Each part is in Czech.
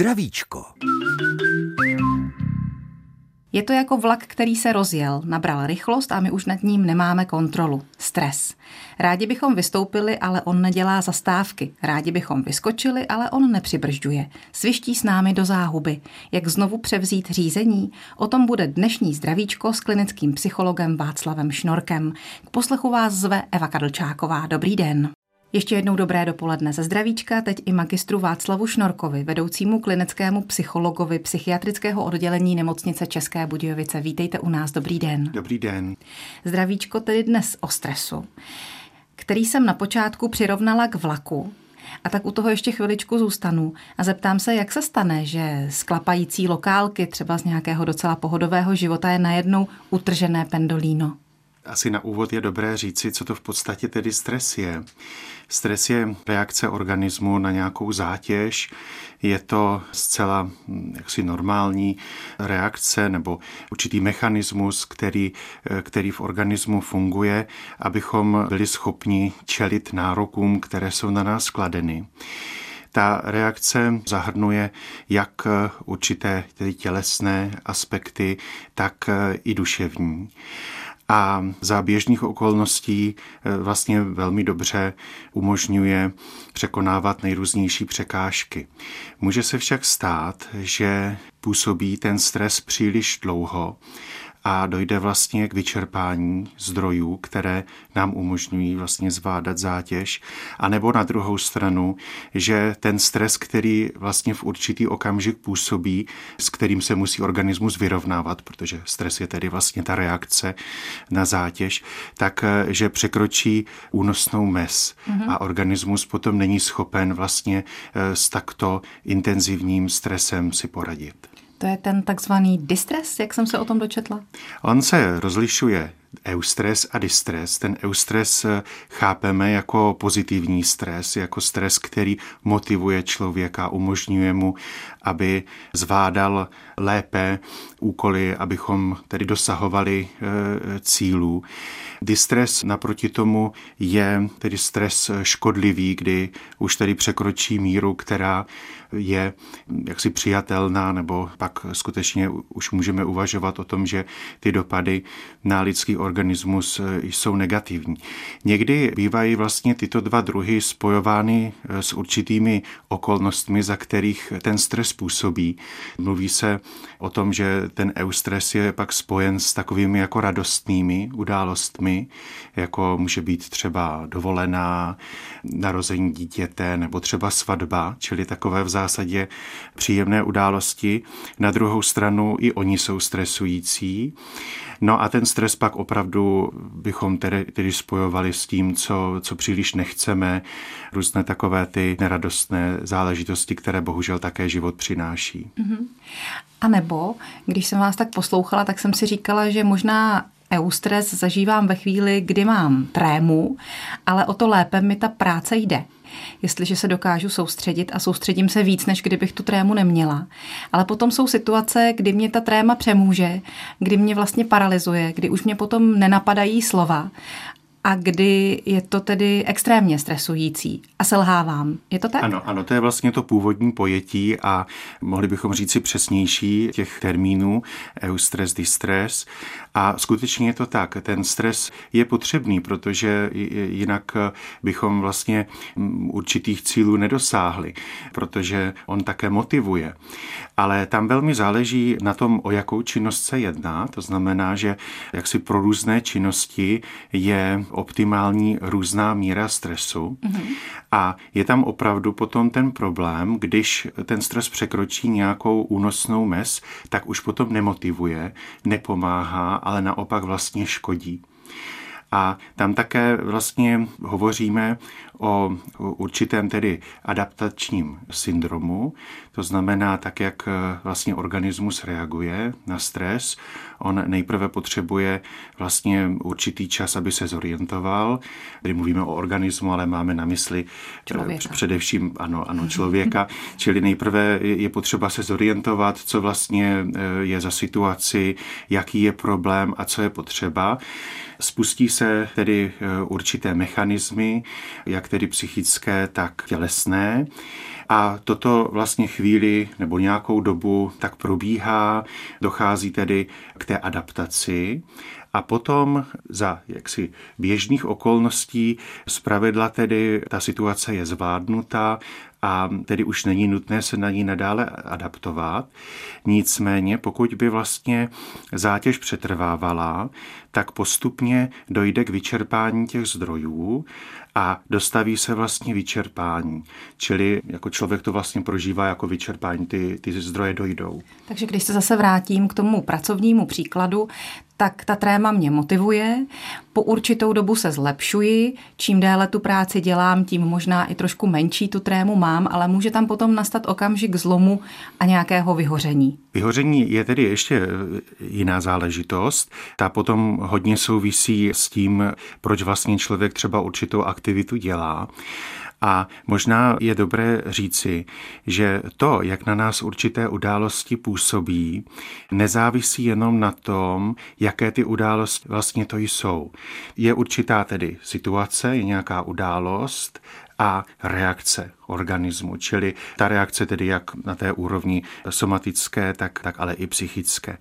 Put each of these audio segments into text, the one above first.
Zdravíčko. Je to jako vlak, který se rozjel, nabral rychlost a my už nad ním nemáme kontrolu. Stres. Rádi bychom vystoupili, ale on nedělá zastávky. Rádi bychom vyskočili, ale on nepřibržďuje. Sviští s námi do záhuby. Jak znovu převzít řízení? O tom bude dnešní zdravíčko s klinickým psychologem Václavem Šnorkem. K poslechu vás zve Eva Kadlčáková. Dobrý den. Ještě jednou dobré dopoledne ze zdravíčka, teď i magistru Václavu Šnorkovi, vedoucímu klinickému psychologovi psychiatrického oddělení nemocnice České Budějovice. Vítejte u nás, dobrý den. Dobrý den. Zdravíčko tedy dnes o stresu, který jsem na počátku přirovnala k vlaku, a tak u toho ještě chviličku zůstanu a zeptám se, jak se stane, že sklapající lokálky třeba z nějakého docela pohodového života je najednou utržené pendolíno. Asi na úvod je dobré říci, co to v podstatě tedy stres je. Stres je reakce organismu na nějakou zátěž. Je to zcela hm, jaksi normální reakce nebo určitý mechanismus, který, který v organismu funguje, abychom byli schopni čelit nárokům, které jsou na nás kladeny. Ta reakce zahrnuje jak určité tedy tělesné aspekty, tak i duševní a za běžných okolností eh, vlastně velmi dobře umožňuje překonávat nejrůznější překážky. Může se však stát, že působí ten stres příliš dlouho a dojde vlastně k vyčerpání zdrojů, které nám umožňují vlastně zvládat zátěž, a nebo na druhou stranu, že ten stres, který vlastně v určitý okamžik působí, s kterým se musí organismus vyrovnávat, protože stres je tedy vlastně ta reakce na zátěž, tak že překročí únosnou mez mm-hmm. a organismus potom není schopen vlastně eh, s takto intenzivním stresem si poradit. To je ten takzvaný distres, jak jsem se o tom dočetla? On se rozlišuje eustres a distres. Ten eustres eh, chápeme jako pozitivní stres, jako stres, který motivuje člověka, umožňuje mu, aby zvládal lépe úkoly, abychom tedy dosahovali e, cílů. Distres naproti tomu je tedy stres škodlivý, kdy už tedy překročí míru, která je jaksi přijatelná, nebo pak skutečně už můžeme uvažovat o tom, že ty dopady na lidský organismus e, jsou negativní. Někdy bývají vlastně tyto dva druhy spojovány e, s určitými okolnostmi, za kterých ten stres působí. Mluví se o tom, že ten eustres je pak spojen s takovými jako radostnými událostmi, jako může být třeba dovolená, narození dítěte nebo třeba svatba, čili takové v zásadě příjemné události. Na druhou stranu i oni jsou stresující. No a ten stres pak opravdu bychom tedy, tedy spojovali s tím, co, co příliš nechceme, různé takové ty neradostné záležitosti, které bohužel také život přináší. Mm-hmm. A nebo, když jsem vás tak poslouchala, tak jsem si říkala, že možná eustres zažívám ve chvíli, kdy mám trému, ale o to lépe mi ta práce jde jestliže se dokážu soustředit a soustředím se víc, než kdybych tu trému neměla. Ale potom jsou situace, kdy mě ta tréma přemůže, kdy mě vlastně paralyzuje, kdy už mě potom nenapadají slova a kdy je to tedy extrémně stresující a selhávám. Je to tak? Ano, ano, to je vlastně to původní pojetí a mohli bychom říct si přesnější těch termínů eustress, distress. A skutečně je to tak. Ten stres je potřebný, protože jinak bychom vlastně určitých cílů nedosáhli, protože on také motivuje. Ale tam velmi záleží na tom, o jakou činnost se jedná. To znamená, že jaksi pro různé činnosti je optimální různá míra stresu mm-hmm. a je tam opravdu potom ten problém, když ten stres překročí nějakou únosnou mez, tak už potom nemotivuje, nepomáhá, ale naopak vlastně škodí. A tam také vlastně hovoříme o určitém tedy adaptačním syndromu, to znamená tak, jak vlastně organismus reaguje na stres. On nejprve potřebuje vlastně určitý čas, aby se zorientoval. Kdy mluvíme o organismu, ale máme na mysli eh, člověka. především ano, ano, člověka. Čili nejprve je potřeba se zorientovat, co vlastně eh, je za situaci, jaký je problém a co je potřeba. Spustí se tedy e, určité mechanismy, jak tedy psychické, tak tělesné. A toto vlastně chvíli nebo nějakou dobu tak probíhá, dochází tedy k té adaptaci a potom za jaksi běžných okolností zpravidla tedy ta situace je zvládnutá a tedy už není nutné se na ní nadále adaptovat. Nicméně, pokud by vlastně zátěž přetrvávala, tak postupně dojde k vyčerpání těch zdrojů a dostaví se vlastně vyčerpání. Čili jako člověk to vlastně prožívá jako vyčerpání, ty, ty zdroje dojdou. Takže když se zase vrátím k tomu pracovnímu příkladu, tak ta tréma mě motivuje, po určitou dobu se zlepšuji, čím déle tu práci dělám, tím možná i trošku menší tu trému mám, ale může tam potom nastat okamžik zlomu a nějakého vyhoření. Vyhoření je tedy ještě jiná záležitost. Ta potom hodně souvisí s tím, proč vlastně člověk třeba určitou aktivitu dělá. A možná je dobré říci, že to, jak na nás určité události působí, nezávisí jenom na tom, jaké ty události vlastně to jsou. Je určitá tedy situace, je nějaká událost a reakce organismu, čili ta reakce tedy jak na té úrovni somatické, tak, tak ale i psychické.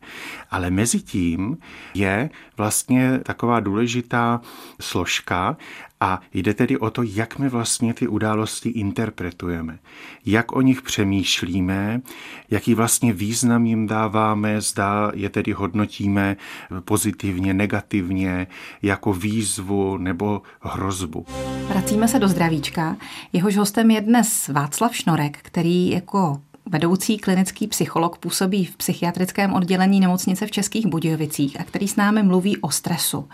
Ale mezi tím je vlastně taková důležitá složka a jde tedy o to, jak my vlastně ty události interpretujeme, jak o nich přemýšlíme, jaký vlastně význam jim dáváme, zda je tedy hodnotíme pozitivně, negativně, jako výzvu nebo hrozbu. Vracíme se do zdravíčka. Jehož hostem je dnes Václav Šnorek, který jako vedoucí klinický psycholog, působí v psychiatrickém oddělení nemocnice v Českých Budějovicích a který s námi mluví o stresu.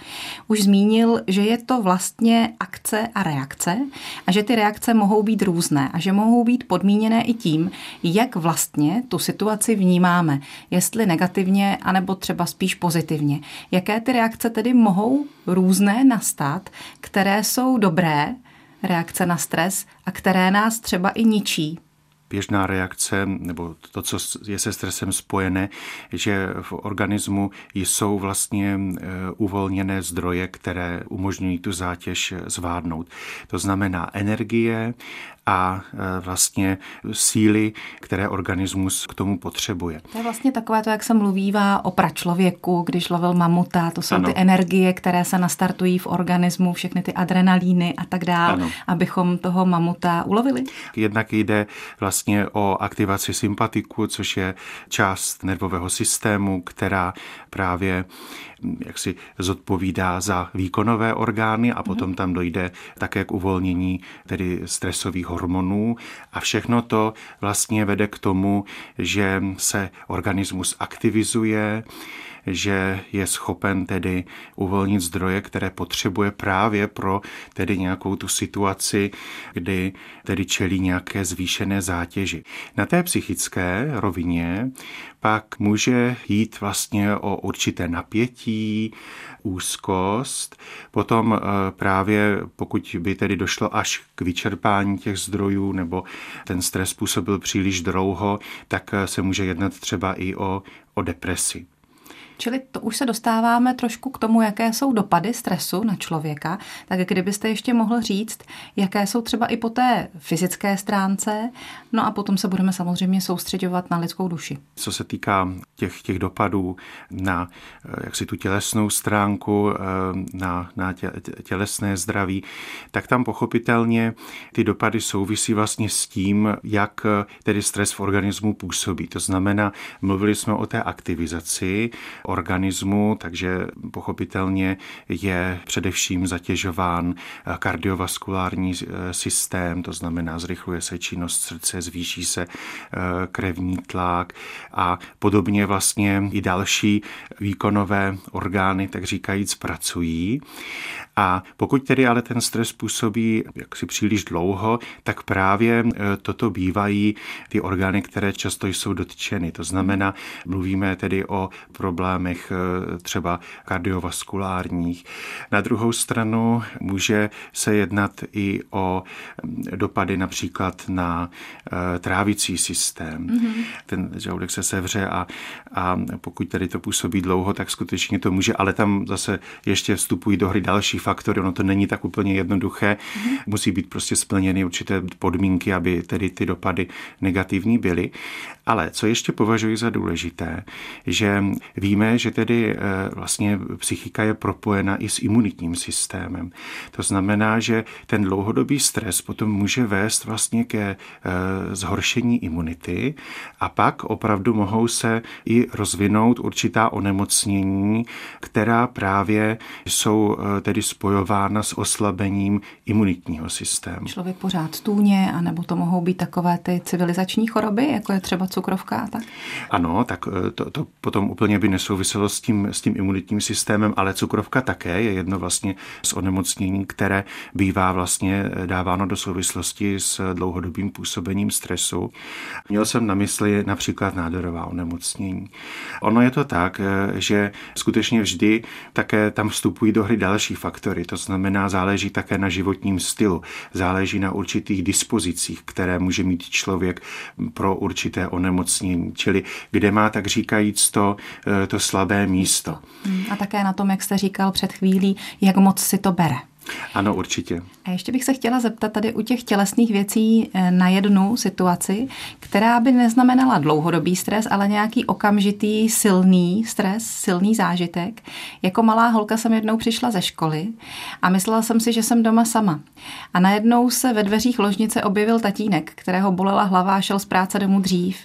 Už zmínil, že je to vlastně akce a reakce a že ty reakce mohou být různé a že mohou být podmíněné i tím, jak vlastně tu situaci vnímáme, jestli negativně anebo třeba spíš pozitivně. Jaké ty reakce tedy mohou různé nastat, které jsou dobré, reakce na stres a které nás třeba i ničí běžná reakce, nebo to, co je se stresem spojené, že v organismu jsou vlastně e, uvolněné zdroje, které umožňují tu zátěž zvládnout. To znamená energie a e, vlastně síly, které organismus k tomu potřebuje. To je vlastně takové to, jak se mluvívá o pračlověku, když lovil mamuta, to jsou ano. ty energie, které se nastartují v organismu, všechny ty adrenalíny a tak dále, abychom toho mamuta ulovili. Jednak jde vlastně o aktivaci sympatiku, což je část nervového systému, která právě jak si zodpovídá za výkonové orgány a potom tam dojde také k uvolnění tedy stresových hormonů. A všechno to vlastně vede k tomu, že se organismus aktivizuje, že je schopen tedy uvolnit zdroje, které potřebuje právě pro tedy nějakou tu situaci, kdy tedy čelí nějaké zvýšené zátěži. Na té psychické rovině pak může jít vlastně o určité napětí, úzkost. Potom eh, právě pokud by tedy došlo až k vyčerpání těch zdrojů nebo ten stres způsobil příliš dlouho, tak eh, se může jednat třeba i o, o depresi. Čili to už se dostáváme trošku k tomu, jaké jsou dopady stresu na člověka. Tak kdybyste ještě mohl říct, jaké jsou třeba i po té fyzické stránce, no a potom se budeme samozřejmě soustředovat na lidskou duši. Co se týká těch, těch dopadů na eh, jak si tu tělesnou stránku, eh, na, na tě, tělesné zdraví, tak tam pochopitelně ty dopady souvisí vlastně s tím, jak eh, tedy stres v organismu působí. To znamená, mluvili jsme o té aktivizaci, organismu, takže pochopitelně je především zatěžován kardiovaskulární eh, systém, to znamená zrychluje se činnost srdce, zvýší se eh, krevní tlak a podobně vlastně i další výkonové orgány, tak říkajíc, pracují. A pokud tedy ale ten stres působí jaksi příliš dlouho, tak právě e, toto bývají ty orgány, které často jsou dotčeny. To znamená, mluvíme tedy o problémech problémech třeba kardiovaskulárních. Na druhou stranu může se jednat i o mm, dopady například na trávicí systém. Mm-hmm. Ten žaludek se sevře a, a pokud tady to působí dlouho, tak skutečně to může, ale tam zase ještě vstupují do hry další faktory, ono to není tak úplně jednoduché, mm-hmm. musí být prostě splněny určité podmínky, aby tedy ty dopady negativní byly. Ale co ještě považuji za důležité, že víme, že tedy eh, vlastně psychika je propojena i s imunitním systémem. To znamená, že ten dlouhodobý stres potom může vést vlastně ke eh, zhoršení imunity a pak opravdu mohou se i rozvinout určitá onemocnění, která právě jsou eh, tedy spojována s oslabením imunitního systému. Člověk pořád stůně, anebo to mohou být takové ty civilizační choroby, jako je třeba cukrovka a tak? Ano, tak to, to potom úplně by nesouviselo s tím, s tím imunitním systémem, ale cukrovka také je jedno vlastně z onemocnění, které bývá vlastně dáváno do souvislosti s dlouhodobým působením stresu. Měl jsem na mysli například nádorová onemocnění. Ono je to tak, že skutečně vždy také tam vstupují do hry další faktory. To znamená, záleží také na životním stylu, záleží na určitých dispozicích, které může mít člověk pro určité onemocnění, čili kde má tak říkajíc to, to slabé místo. Hmm, a také na tom, jak jste říkal před chvílí, jak moc si to bere. Ano, určitě. A ještě bych se chtěla zeptat tady u těch tělesných věcí eh, na jednu situaci, která by neznamenala dlouhodobý stres, ale nějaký okamžitý silný stres, silný zážitek. Jako malá holka jsem jednou přišla ze školy a myslela jsem si, že jsem doma sama. A najednou se ve dveřích ložnice objevil tatínek, kterého bolela hlava a šel z práce domů dřív.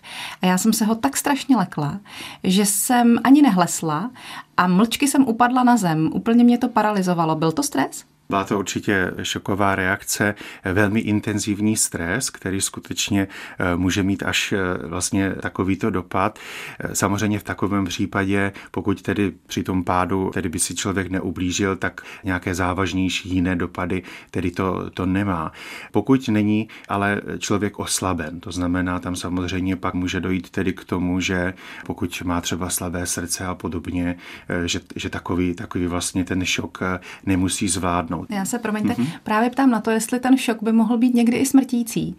A já jsem se ho tak strašně lekla, že jsem ani nehlesla a mlčky jsem upadla na zem. Úplně mě to paralizovalo. Byl to stres? Byla to určitě šoková reakce, velmi intenzivní stres, který skutečně eh, může mít až eh, vlastně takovýto dopad. Eh, samozřejmě v takovém případě, pokud tedy při tom pádu tedy by si člověk neublížil, tak nějaké závažnější jiné dopady tedy to, to nemá. Pokud není ale člověk oslaben, to znamená, tam samozřejmě pak může dojít tedy k tomu, že pokud má třeba slabé srdce a podobně, že, že takový, takový vlastně ten šok nemusí zvládnout zvládnout. Já se, promiňte, mm-hmm. právě ptám na to, jestli ten šok by mohl být někdy i smrtící.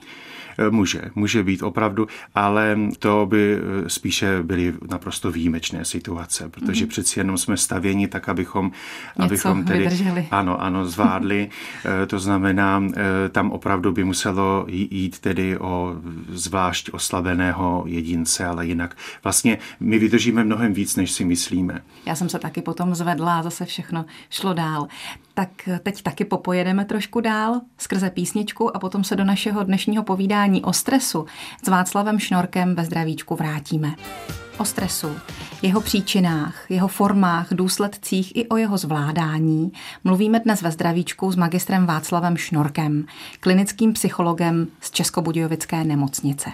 Eh, může, může být opravdu, ale to by eh, spíše byly naprosto výjimečné situace, protože mm-hmm. přeci jenom jsme stavěni tak, abychom, Něco abychom tedy, vydrželi. ano, ano, zvládli. Eh, to znamená, tam opravdu by muselo jít tedy o zvlášť oslabeného jedince, ale jinak vlastně my vydržíme mnohem víc, než si myslíme. Já jsem se taky potom zvedla a zase všechno šlo dál. Tak teď taky popojedeme trošku dál skrze písničku a potom se do našeho dnešního povídání o stresu s Václavem Šnorkem ve zdravíčku vrátíme. O stresu, jeho příčinách, jeho formách, důsledcích i o jeho zvládání mluvíme dnes ve zdravíčku s magistrem Václavem Šnorkem, klinickým psychologem z Českobudějovické nemocnice.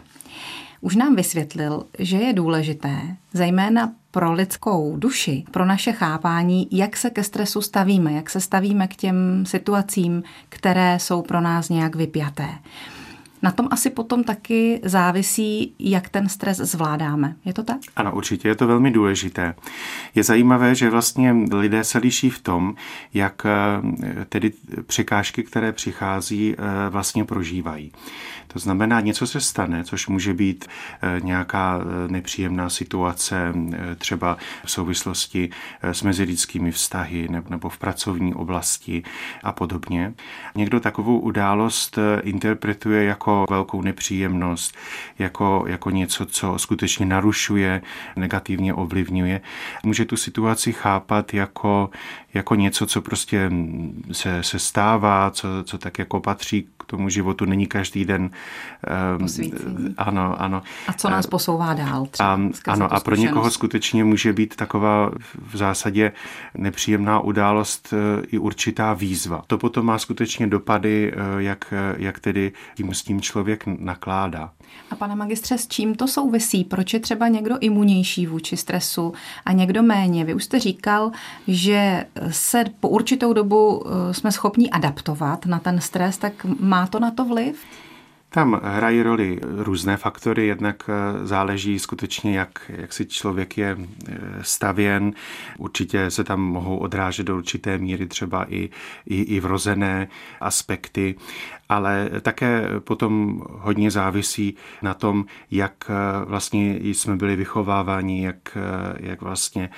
Už nám vysvětlil, že je důležité, zejména pro lidskou duši, pro naše chápání, jak se ke stresu stavíme, jak se stavíme k těm situacím, které jsou pro nás nějak vypjaté. Na tom asi potom taky závisí, jak ten stres zvládáme. Je to tak? Ano, určitě je to velmi důležité. Je zajímavé, že vlastně lidé se liší v tom, jak eh, tedy překážky, které přichází, eh, vlastně prožívají. To znamená, něco se stane, což může být eh, nějaká nepříjemná situace, třeba v souvislosti s mezilidskými vztahy nebo v pracovní oblasti a podobně. Někdo takovou událost interpretuje jako jako velkou nepříjemnost, jako, jako něco, co skutečně narušuje, negativně ovlivňuje. Může tu situaci chápat jako, jako něco, co prostě se, se stává, co, co tak jako patří tomu životu. Není každý den. Um, ano, ano. A co nás posouvá dál? Třeba, a, ano, a pro někoho skutečně může být taková v zásadě nepříjemná událost eh, i určitá výzva. To potom má skutečně dopady, eh, jak, jak tedy tím s tím člověk nakládá. A pane magistře, s čím to souvisí? Proč je třeba někdo imunější vůči stresu a někdo méně? Vy už jste říkal, že se po určitou dobu eh, jsme schopni adaptovat na ten stres, tak má to na to vliv? Tam hrají roli různé faktory, jednak eh, záleží skutečně, jak, jak si člověk je eh, stavěn. Určitě se tam mohou odrážet do určité míry třeba i, i, i vrozené aspekty, ale také potom hodně závisí na tom, jak eh, vlastně jsme byli vychováváni, jak, jak vlastně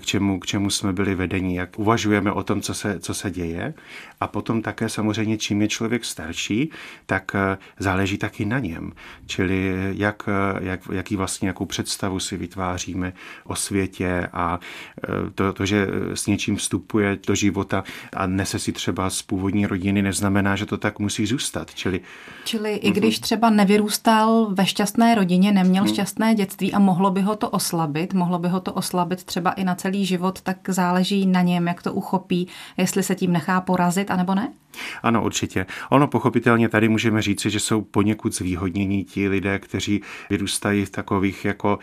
k čemu, k čemu jsme byli vedeni, jak uvažujeme o tom, co se, co se děje. A potom také samozřejmě, čím je člověk starší, tak záleží taky na něm. Čili jak, jak, jaký vlastně, jakou představu si vytváříme o světě a to, to, že s něčím vstupuje do života a nese si třeba z původní rodiny, neznamená, že to tak musí zůstat. Čili, Čili i když mhm. třeba nevyrůstal ve šťastné rodině, neměl hmm. šťastné dětství a mohlo by ho to oslabit, mohlo by ho to oslabit třeba i na celý život, tak záleží na něm, jak to uchopí, jestli se tím nechá porazit, anebo ne? Ano, určitě. Ono pochopitelně tady můžeme říci, že jsou poněkud zvýhodnění ti lidé, kteří vyrůstají v takových jako,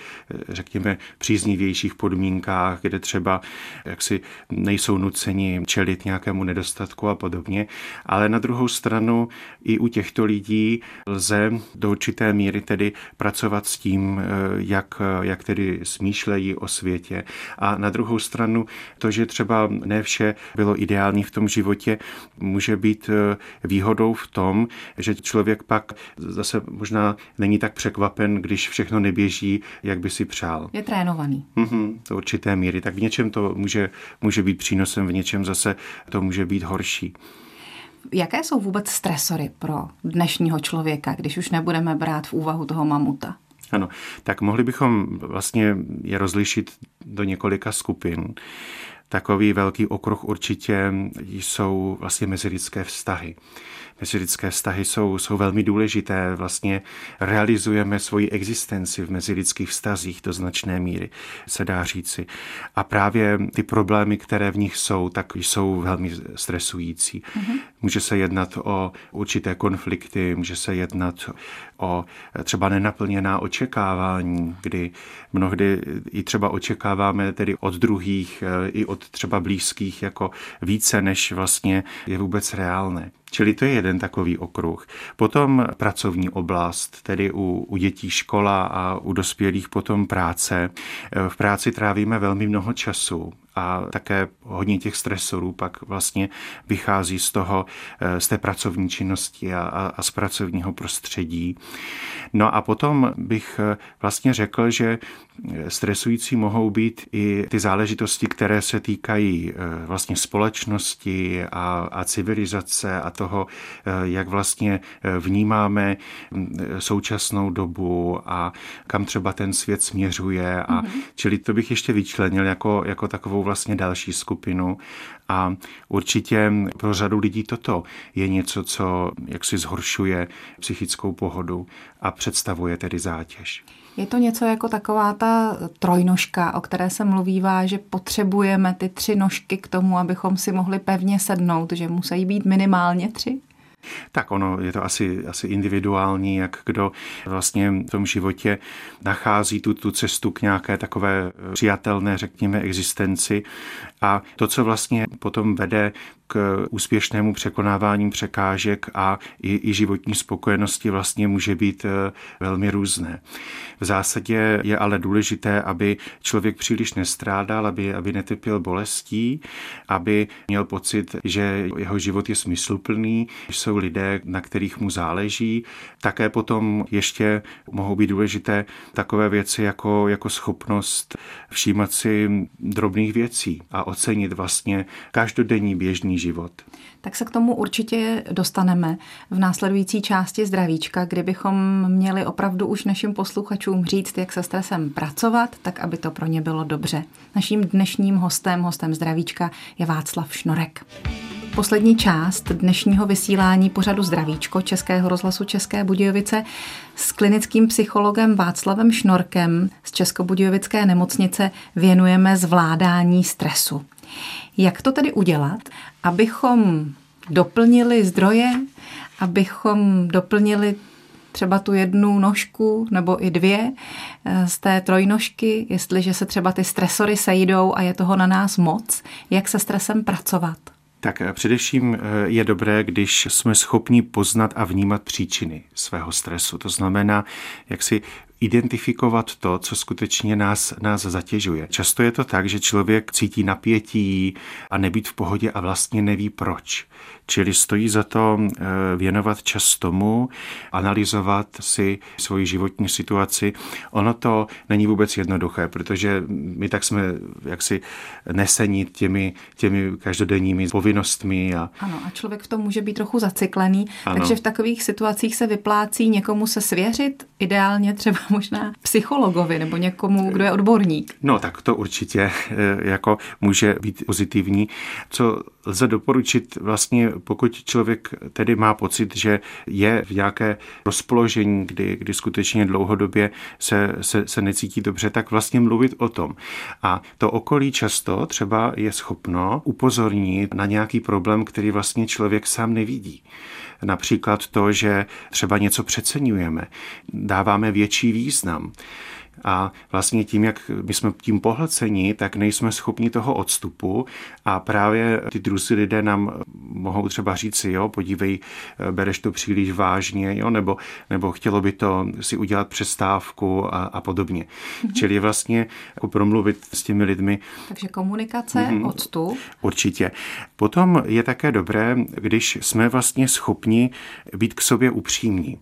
řekněme, příznivějších podmínkách, kde třeba jaksi nejsou nuceni čelit nějakému nedostatku a podobně. Ale na druhou stranu i u těchto lidí lze do určité míry tedy pracovat s tím, jak, jak tedy smýšlejí o světě. A na druhou stranu to, že třeba ne vše bylo ideální v tom životě, může být eh, výhodou v tom, že člověk pak zase možná není tak překvapen, když všechno neběží, jak by si přál. Je trénovaný. Mm-hmm, to určité míry. Tak v něčem to může, může být přínosem, v něčem zase to může být horší. Jaké jsou vůbec stresory pro dnešního člověka, když už nebudeme brát v úvahu toho mamuta? Ano, tak mohli bychom vlastně je rozlišit do několika skupin. Takový velký okruh určitě jsou vlastně mezilidské vztahy. Mezilidské vztahy jsou, jsou velmi důležité. Vlastně realizujeme svoji existenci v mezilidských vztazích do značné míry, se dá říci. A právě ty problémy, které v nich jsou, tak jsou velmi stresující. Mm-hmm. Může se jednat o určité konflikty, může se jednat o třeba nenaplněná očekávání, kdy mnohdy i třeba očekáváme tedy od druhých i od třeba blízkých jako více, než vlastně je vůbec reálné. Čili to je jeden takový okruh. Potom pracovní oblast, tedy u, u dětí škola a u dospělých potom práce. V práci trávíme velmi mnoho času a také hodně těch stresorů pak vlastně vychází z toho, z té pracovní činnosti a, a, a z pracovního prostředí. No a potom bych vlastně řekl, že stresující mohou být i ty záležitosti, které se týkají vlastně společnosti a, a civilizace a toho, jak vlastně vnímáme současnou dobu a kam třeba ten svět směřuje. A, mm-hmm. Čili to bych ještě vyčlenil jako, jako takovou vlastně další skupinu. A určitě pro řadu lidí toto je něco, co jaksi zhoršuje psychickou pohodu a představuje tedy zátěž. Je to něco jako taková ta trojnožka, o které se mluvívá, že potřebujeme ty tři nožky k tomu, abychom si mohli pevně sednout, že musí být minimálně tři? Tak ono je to asi, asi individuální, jak kdo vlastně v tom životě nachází tu, tu cestu k nějaké takové přijatelné, řekněme, existenci. A to, co vlastně potom vede k úspěšnému překonávání překážek a i, i životní spokojenosti vlastně může být eh, velmi různé. V zásadě je ale důležité, aby člověk příliš nestrádal, aby, aby netrpěl bolestí, aby měl pocit, že jeho život je smysluplný, že jsou lidé, na kterých mu záleží. Také potom ještě mohou být důležité takové věci jako, jako schopnost všímat si drobných věcí a ocenit vlastně každodenní běžný život. Tak se k tomu určitě dostaneme v následující části zdravíčka, kdybychom měli opravdu už našim posluchačům říct, jak se stresem pracovat, tak aby to pro ně bylo dobře. Naším dnešním hostem, hostem zdravíčka je Václav Šnorek. Poslední část dnešního vysílání pořadu Zdravíčko Českého rozhlasu České Budějovice s klinickým psychologem Václavem Šnorkem z Českobudějovické nemocnice věnujeme zvládání stresu. Jak to tedy udělat, abychom doplnili zdroje, abychom doplnili třeba tu jednu nožku nebo i dvě eh, z té trojnožky, jestliže se třeba ty stresory sejdou a je toho na nás moc, jak se stresem pracovat? Tak eh, především eh, je dobré, když jsme schopni poznat a vnímat příčiny svého stresu. To znamená, jak si identifikovat to, co skutečně nás, nás zatěžuje. Často je to tak, že člověk cítí napětí a nebýt v pohodě a vlastně neví proč. Čili stojí za to eh, věnovat čas tomu, analyzovat si svoji životní situaci. Ono to není vůbec jednoduché, protože my tak jsme jaksi nesení těmi, těmi každodenními povinnostmi. A... Ano, a člověk v tom může být trochu zacyklený, ano. takže v takových situacích se vyplácí někomu se svěřit, ideálně třeba možná psychologovi nebo někomu, kdo je odborník. No tak to určitě eh, jako může být pozitivní. Co lze doporučit vlastně, pokud člověk tedy má pocit, že je v nějaké rozpoložení, kdy, kdy skutečně dlouhodobě se, se, se necítí dobře, tak vlastně mluvit o tom. A to okolí často třeba je schopno upozornit na nějaký problém, který vlastně člověk sám nevidí. Například to, že třeba něco přeceňujeme, dáváme větší význam. A vlastně tím, jak my jsme tím pohlceni, tak nejsme schopni toho odstupu a právě ty druzí lidé nám mohou třeba říci, jo, podívej, bereš to příliš vážně, jo, nebo, nebo chtělo by to si udělat přestávku a, a podobně. Mm-hmm. Čili vlastně jako promluvit s těmi lidmi. Takže komunikace, mm-hmm, odstup. Určitě. Potom je také dobré, když jsme vlastně schopni být k sobě upřímní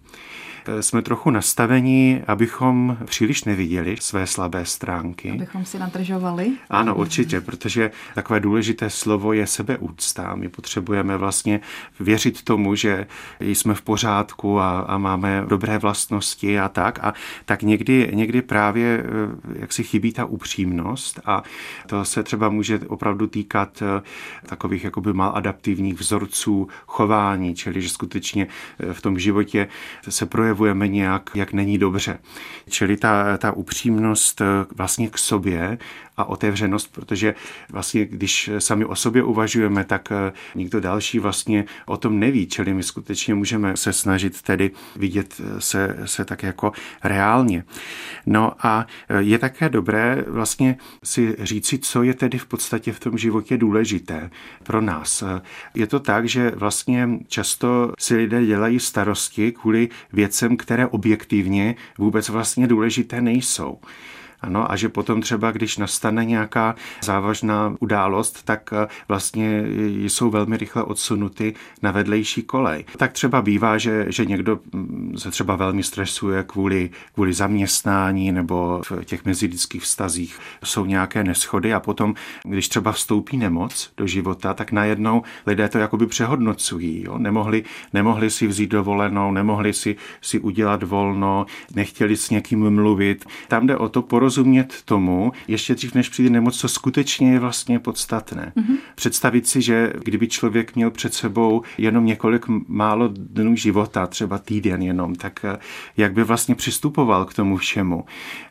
jsme trochu nastavení, abychom příliš neviděli své slabé stránky. Abychom si nadržovali? Ano, určitě, protože takové důležité slovo je sebeúcta. My potřebujeme vlastně věřit tomu, že jsme v pořádku a, a máme dobré vlastnosti a tak. A tak někdy, někdy právě eh, jak si chybí ta upřímnost a to se třeba může opravdu týkat eh, takových jakoby maladaptivních vzorců chování, čili že skutečně eh, v tom životě se projevuje projevujeme nějak, jak není dobře. Čili ta, ta upřímnost eh, vlastně k sobě a otevřenost, protože vlastně, když sami o sobě uvažujeme, tak eh, nikdo další vlastně o tom neví, čili my skutečně můžeme se snažit tedy vidět eh, se, se tak jako reálně. No a je také dobré vlastně si říci, co je tedy v podstatě v tom životě důležité pro nás. Je to tak, že vlastně často si lidé dělají starosti kvůli věcem, které objektivně vůbec vlastně důležité nejsou. Ano, a že potom třeba, když nastane nějaká závažná událost, tak eh, vlastně jsou velmi rychle odsunuty na vedlejší kolej. Tak třeba bývá, že, že někdo mm, se třeba velmi stresuje kvůli, kvůli zaměstnání nebo v těch mezilidských vztazích jsou nějaké neschody a potom, když třeba vstoupí nemoc do života, tak najednou lidé to jakoby přehodnocují. Jo? Nemohli, nemohli si vzít dovolenou, nemohli si, si udělat volno, nechtěli s někým mluvit. Tam jde o to porozumět porozumět tomu, ještě dřív než přijde nemoc, co skutečně je vlastně podstatné. Mm-hmm. Představit si, že kdyby člověk měl před sebou jenom několik málo dnů života, třeba týden jenom, tak eh, jak by vlastně přistupoval k tomu všemu.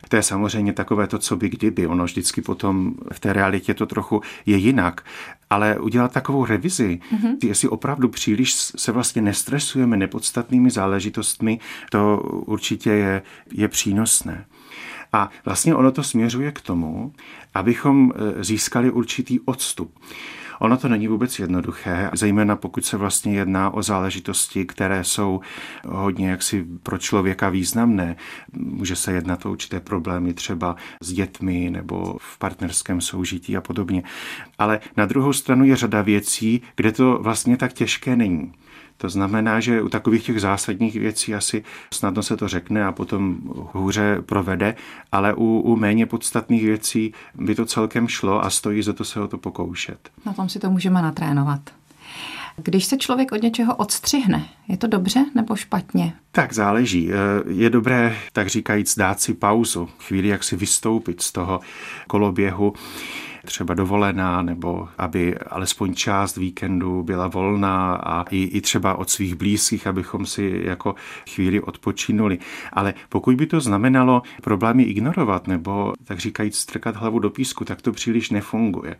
To je samozřejmě takové to, co by kdyby. Ono vždycky potom v té realitě to trochu je jinak. Ale udělat takovou revizi, mm-hmm. jestli opravdu příliš se vlastně nestresujeme nepodstatnými záležitostmi, to určitě je, je přínosné. A vlastně ono to směřuje k tomu, abychom e, získali určitý odstup. Ono to není vůbec jednoduché, zejména pokud se vlastně jedná o záležitosti, které jsou hodně jaksi pro člověka významné. Může se jednat o určité problémy třeba s dětmi nebo v partnerském soužití a podobně. Ale na druhou stranu je řada věcí, kde to vlastně tak těžké není. To znamená, že u takových těch zásadních věcí asi snadno se to řekne a potom hůře provede, ale u, u méně podstatných věcí by to celkem šlo a stojí za to se o to pokoušet. Na tom si to můžeme natrénovat. Když se člověk od něčeho odstřihne, je to dobře nebo špatně? Tak záleží. Je dobré, tak říkajíc, dát si pauzu, chvíli, jak si vystoupit z toho koloběhu třeba dovolená, nebo aby alespoň část víkendu byla volná a i, i třeba od svých blízkých, abychom si jako chvíli odpočinuli. Ale pokud by to znamenalo problémy ignorovat nebo tak říkajíc strkat hlavu do písku, tak to příliš nefunguje.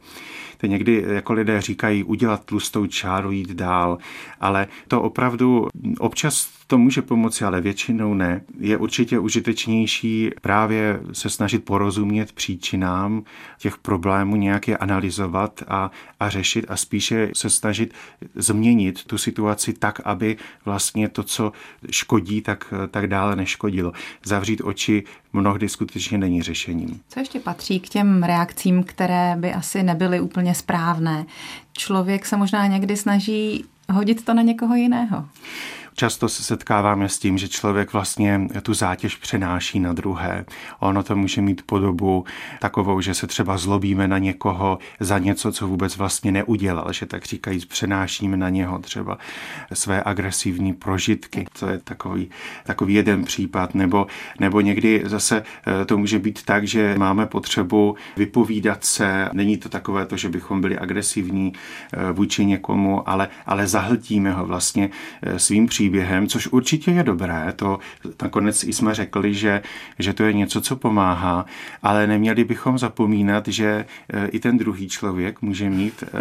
to někdy jako lidé říkají udělat tlustou čáru, jít dál, ale to opravdu občas to může pomoci, ale většinou ne. Je určitě užitečnější právě se snažit porozumět příčinám těch problémů, nějak je analyzovat a, a řešit a spíše se snažit změnit tu situaci tak, aby vlastně to, co škodí, tak, tak dále neškodilo. Zavřít oči mnohdy skutečně není řešením. Co ještě patří k těm reakcím, které by asi nebyly úplně správné? Člověk se možná někdy snaží hodit to na někoho jiného. Často se setkáváme s tím, že člověk vlastně tu zátěž přenáší na druhé. Ono to může mít podobu takovou, že se třeba zlobíme na někoho za něco, co vůbec vlastně neudělal, že tak říkají, přenášíme na něho třeba své agresivní prožitky. To je takový, takový jeden případ. Nebo, nebo někdy zase eh, to může být tak, že máme potřebu vypovídat se. Není to takové to, že bychom byli agresivní eh, vůči někomu, ale, ale zahltíme ho vlastně eh, svým příběhem příběhem, což určitě je dobré. To nakonec jsme řekli, že, že to je něco, co pomáhá, ale neměli bychom zapomínat, že eh, i ten druhý člověk může mít eh,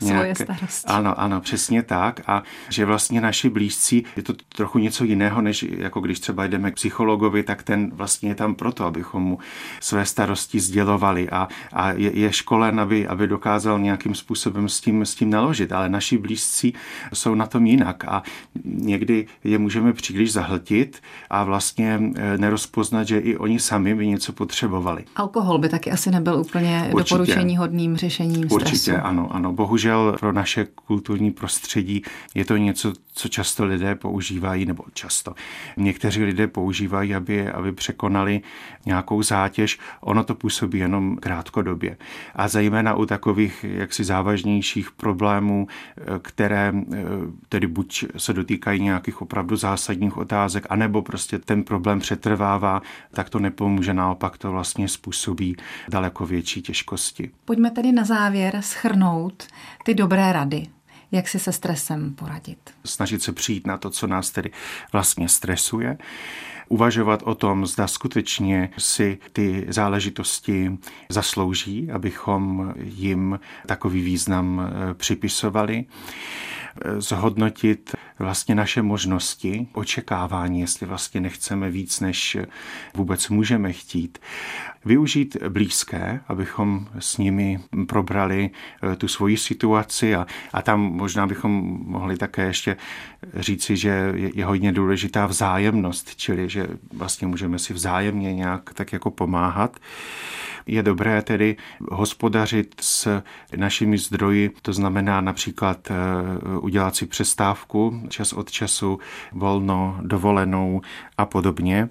nějaké... Svoje starosti. Ano, ano, přesně tak. A že vlastně naši blízcí, je to trochu něco jiného, než jako když třeba jdeme k psychologovi, tak ten vlastně je tam proto, abychom mu své starosti sdělovali a, a je, je školen, aby, aby dokázal nějakým způsobem s tím, s tím naložit. Ale naši blízcí jsou na tom jinak a někdy je můžeme příliš zahltit a vlastně eh, nerozpoznat, že i oni sami by něco potřebovali. Alkohol by taky asi nebyl úplně Určitě. doporučení hodným řešením stresu. Určitě, ano, ano. Bohužel pro naše kulturní prostředí je to něco, co často lidé používají, nebo často. Někteří lidé používají, aby, aby překonali nějakou zátěž. Ono to působí jenom krátkodobě. A zejména u takových jaksi závažnějších problémů, eh, které eh, tedy buď se dotýkají nějakých opravdu zásadních otázek, anebo prostě ten problém přetrvává, tak to nepomůže, naopak to vlastně způsobí daleko větší těžkosti. Pojďme tedy na závěr schrnout ty dobré rady jak si se stresem poradit. Snažit se přijít na to, co nás tedy vlastně stresuje uvažovat o tom, zda skutečně si ty záležitosti zaslouží, abychom jim takový význam eh, připisovali zhodnotit vlastně naše možnosti, očekávání, jestli vlastně nechceme víc, než vůbec můžeme chtít. Využít blízké, abychom s nimi probrali eh, tu svoji situaci a, a tam možná bychom mohli také ještě říci, že je, je hodně důležitá vzájemnost, čili že vlastně můžeme si vzájemně nějak tak jako pomáhat. Je dobré tedy hospodařit s našimi zdroji, to znamená například eh, udělat si přestávku čas od času, volno, dovolenou a podobně.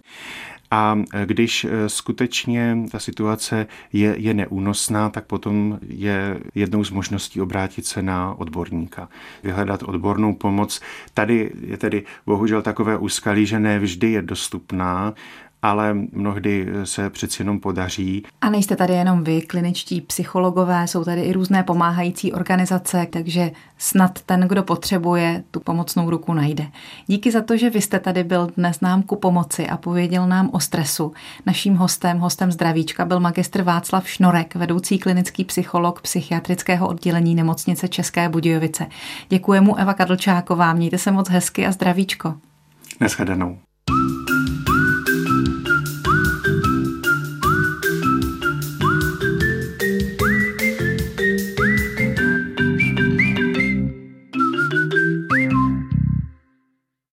A když eh, skutečně ta situace je, je neúnosná, tak potom je jednou z možností obrátit se na odborníka, vyhledat odbornou pomoc. Tady je tedy bohužel takové úskalí, že ne vždy je dostupná ale mnohdy se přeci jenom podaří. A nejste tady jenom vy, kliničtí psychologové, jsou tady i různé pomáhající organizace, takže snad ten, kdo potřebuje, tu pomocnou ruku najde. Díky za to, že vy jste tady byl dnes nám ku pomoci a pověděl nám o stresu. Naším hostem, hostem zdravíčka byl magistr Václav Šnorek, vedoucí klinický psycholog psychiatrického oddělení nemocnice České Budějovice. Děkuji mu Eva Kadlčáková, mějte se moc hezky a zdravíčko. Neschledanou.